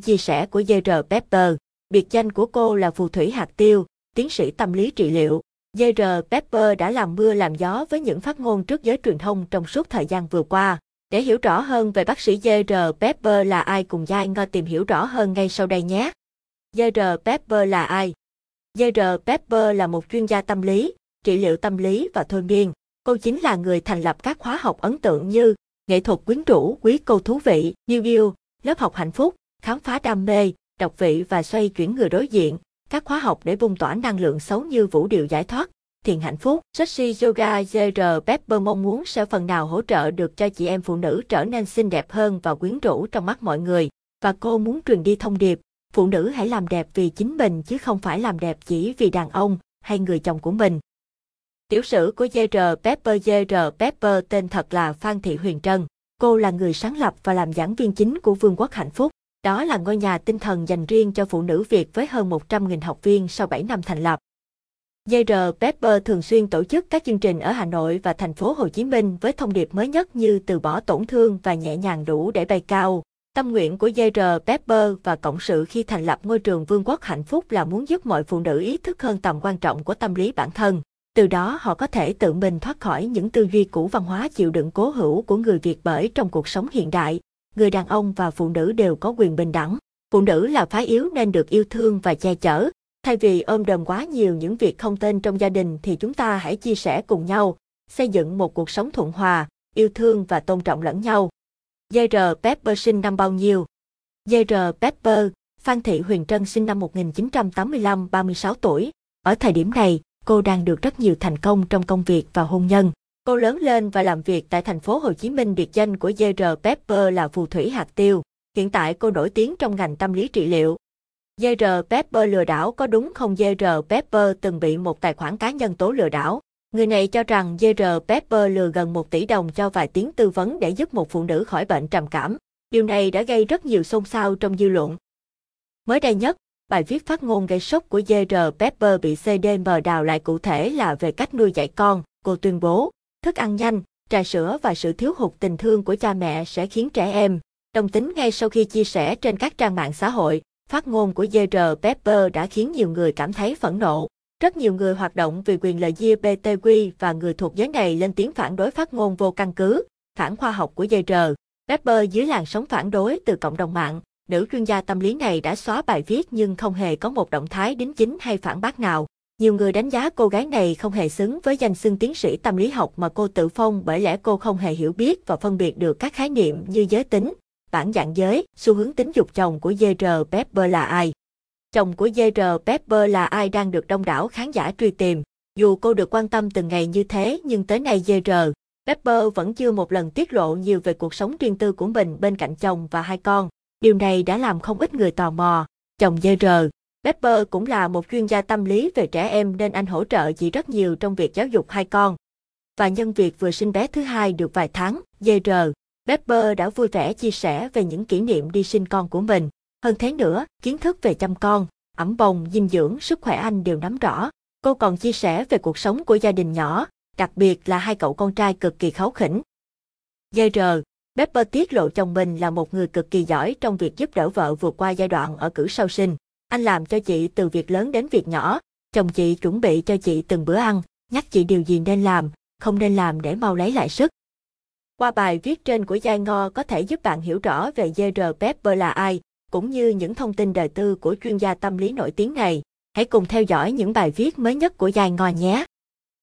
Chia sẻ của J.R. Pepper, biệt danh của cô là phù thủy hạt tiêu, tiến sĩ tâm lý trị liệu. J.R. Pepper đã làm mưa làm gió với những phát ngôn trước giới truyền thông trong suốt thời gian vừa qua. Để hiểu rõ hơn về bác sĩ J.R. Pepper là ai cùng Giai Ngo tìm hiểu rõ hơn ngay sau đây nhé. J.R. Pepper là ai? J.R. Pepper là một chuyên gia tâm lý, trị liệu tâm lý và thôi miên. Cô chính là người thành lập các khóa học ấn tượng như nghệ thuật quyến rũ, quý câu thú vị, New Deal, lớp học hạnh phúc, khám phá đam mê, đọc vị và xoay chuyển người đối diện, các khóa học để bung tỏa năng lượng xấu như vũ điệu giải thoát, thiền hạnh phúc. Sexy Yoga JR Pepper mong muốn sẽ phần nào hỗ trợ được cho chị em phụ nữ trở nên xinh đẹp hơn và quyến rũ trong mắt mọi người. Và cô muốn truyền đi thông điệp, phụ nữ hãy làm đẹp vì chính mình chứ không phải làm đẹp chỉ vì đàn ông hay người chồng của mình. Tiểu sử của JR Pepper JR Pepper tên thật là Phan Thị Huyền Trân. Cô là người sáng lập và làm giảng viên chính của Vương quốc Hạnh Phúc. Đó là ngôi nhà tinh thần dành riêng cho phụ nữ Việt với hơn 100.000 học viên sau 7 năm thành lập. JR Pepper thường xuyên tổ chức các chương trình ở Hà Nội và thành phố Hồ Chí Minh với thông điệp mới nhất như từ bỏ tổn thương và nhẹ nhàng đủ để bay cao. Tâm nguyện của JR Pepper và cộng sự khi thành lập ngôi trường Vương quốc Hạnh Phúc là muốn giúp mọi phụ nữ ý thức hơn tầm quan trọng của tâm lý bản thân. Từ đó họ có thể tự mình thoát khỏi những tư duy cũ văn hóa chịu đựng cố hữu của người Việt bởi trong cuộc sống hiện đại, người đàn ông và phụ nữ đều có quyền bình đẳng. Phụ nữ là phái yếu nên được yêu thương và che chở. Thay vì ôm đồm quá nhiều những việc không tên trong gia đình thì chúng ta hãy chia sẻ cùng nhau, xây dựng một cuộc sống thuận hòa, yêu thương và tôn trọng lẫn nhau. J.R. Pepper sinh năm bao nhiêu? J.R. Pepper, Phan Thị Huyền Trân sinh năm 1985, 36 tuổi. Ở thời điểm này, cô đang được rất nhiều thành công trong công việc và hôn nhân. Cô lớn lên và làm việc tại thành phố Hồ Chí Minh biệt danh của J.R. Pepper là phù thủy hạt tiêu. Hiện tại cô nổi tiếng trong ngành tâm lý trị liệu. J.R. Pepper lừa đảo có đúng không J.R. Pepper từng bị một tài khoản cá nhân tố lừa đảo. Người này cho rằng J.R. Pepper lừa gần 1 tỷ đồng cho vài tiếng tư vấn để giúp một phụ nữ khỏi bệnh trầm cảm. Điều này đã gây rất nhiều xôn xao trong dư luận. Mới đây nhất, bài viết phát ngôn gây sốc của J.R. Pepper bị CDM đào lại cụ thể là về cách nuôi dạy con. Cô tuyên bố, thức ăn nhanh, trà sữa và sự thiếu hụt tình thương của cha mẹ sẽ khiến trẻ em đồng tính ngay sau khi chia sẻ trên các trang mạng xã hội. Phát ngôn của J.R. Pepper đã khiến nhiều người cảm thấy phẫn nộ. Rất nhiều người hoạt động vì quyền lợi LGBTQ và người thuộc giới này lên tiếng phản đối phát ngôn vô căn cứ, phản khoa học của J.R. Pepper dưới làn sóng phản đối từ cộng đồng mạng. Nữ chuyên gia tâm lý này đã xóa bài viết nhưng không hề có một động thái đính chính hay phản bác nào. Nhiều người đánh giá cô gái này không hề xứng với danh xưng tiến sĩ tâm lý học mà cô tự phong bởi lẽ cô không hề hiểu biết và phân biệt được các khái niệm như giới tính, bản dạng giới, xu hướng tính dục chồng của J.R. Pepper là ai. Chồng của J.R. Pepper là ai đang được đông đảo khán giả truy tìm. Dù cô được quan tâm từng ngày như thế nhưng tới nay J.R. Pepper vẫn chưa một lần tiết lộ nhiều về cuộc sống riêng tư của mình bên cạnh chồng và hai con. Điều này đã làm không ít người tò mò. Chồng J.R. Pepper cũng là một chuyên gia tâm lý về trẻ em nên anh hỗ trợ chị rất nhiều trong việc giáo dục hai con. Và nhân việc vừa sinh bé thứ hai được vài tháng, JR, Pepper đã vui vẻ chia sẻ về những kỷ niệm đi sinh con của mình. Hơn thế nữa, kiến thức về chăm con, ẩm bồng, dinh dưỡng, sức khỏe anh đều nắm rõ. Cô còn chia sẻ về cuộc sống của gia đình nhỏ, đặc biệt là hai cậu con trai cực kỳ kháu khỉnh. JR, Pepper tiết lộ chồng mình là một người cực kỳ giỏi trong việc giúp đỡ vợ vượt qua giai đoạn ở cử sau sinh. Anh làm cho chị từ việc lớn đến việc nhỏ, chồng chị chuẩn bị cho chị từng bữa ăn, nhắc chị điều gì nên làm, không nên làm để mau lấy lại sức. Qua bài viết trên của Giai Ngo có thể giúp bạn hiểu rõ về J.R. Pepper là ai, cũng như những thông tin đời tư của chuyên gia tâm lý nổi tiếng này. Hãy cùng theo dõi những bài viết mới nhất của Giai Ngo nhé!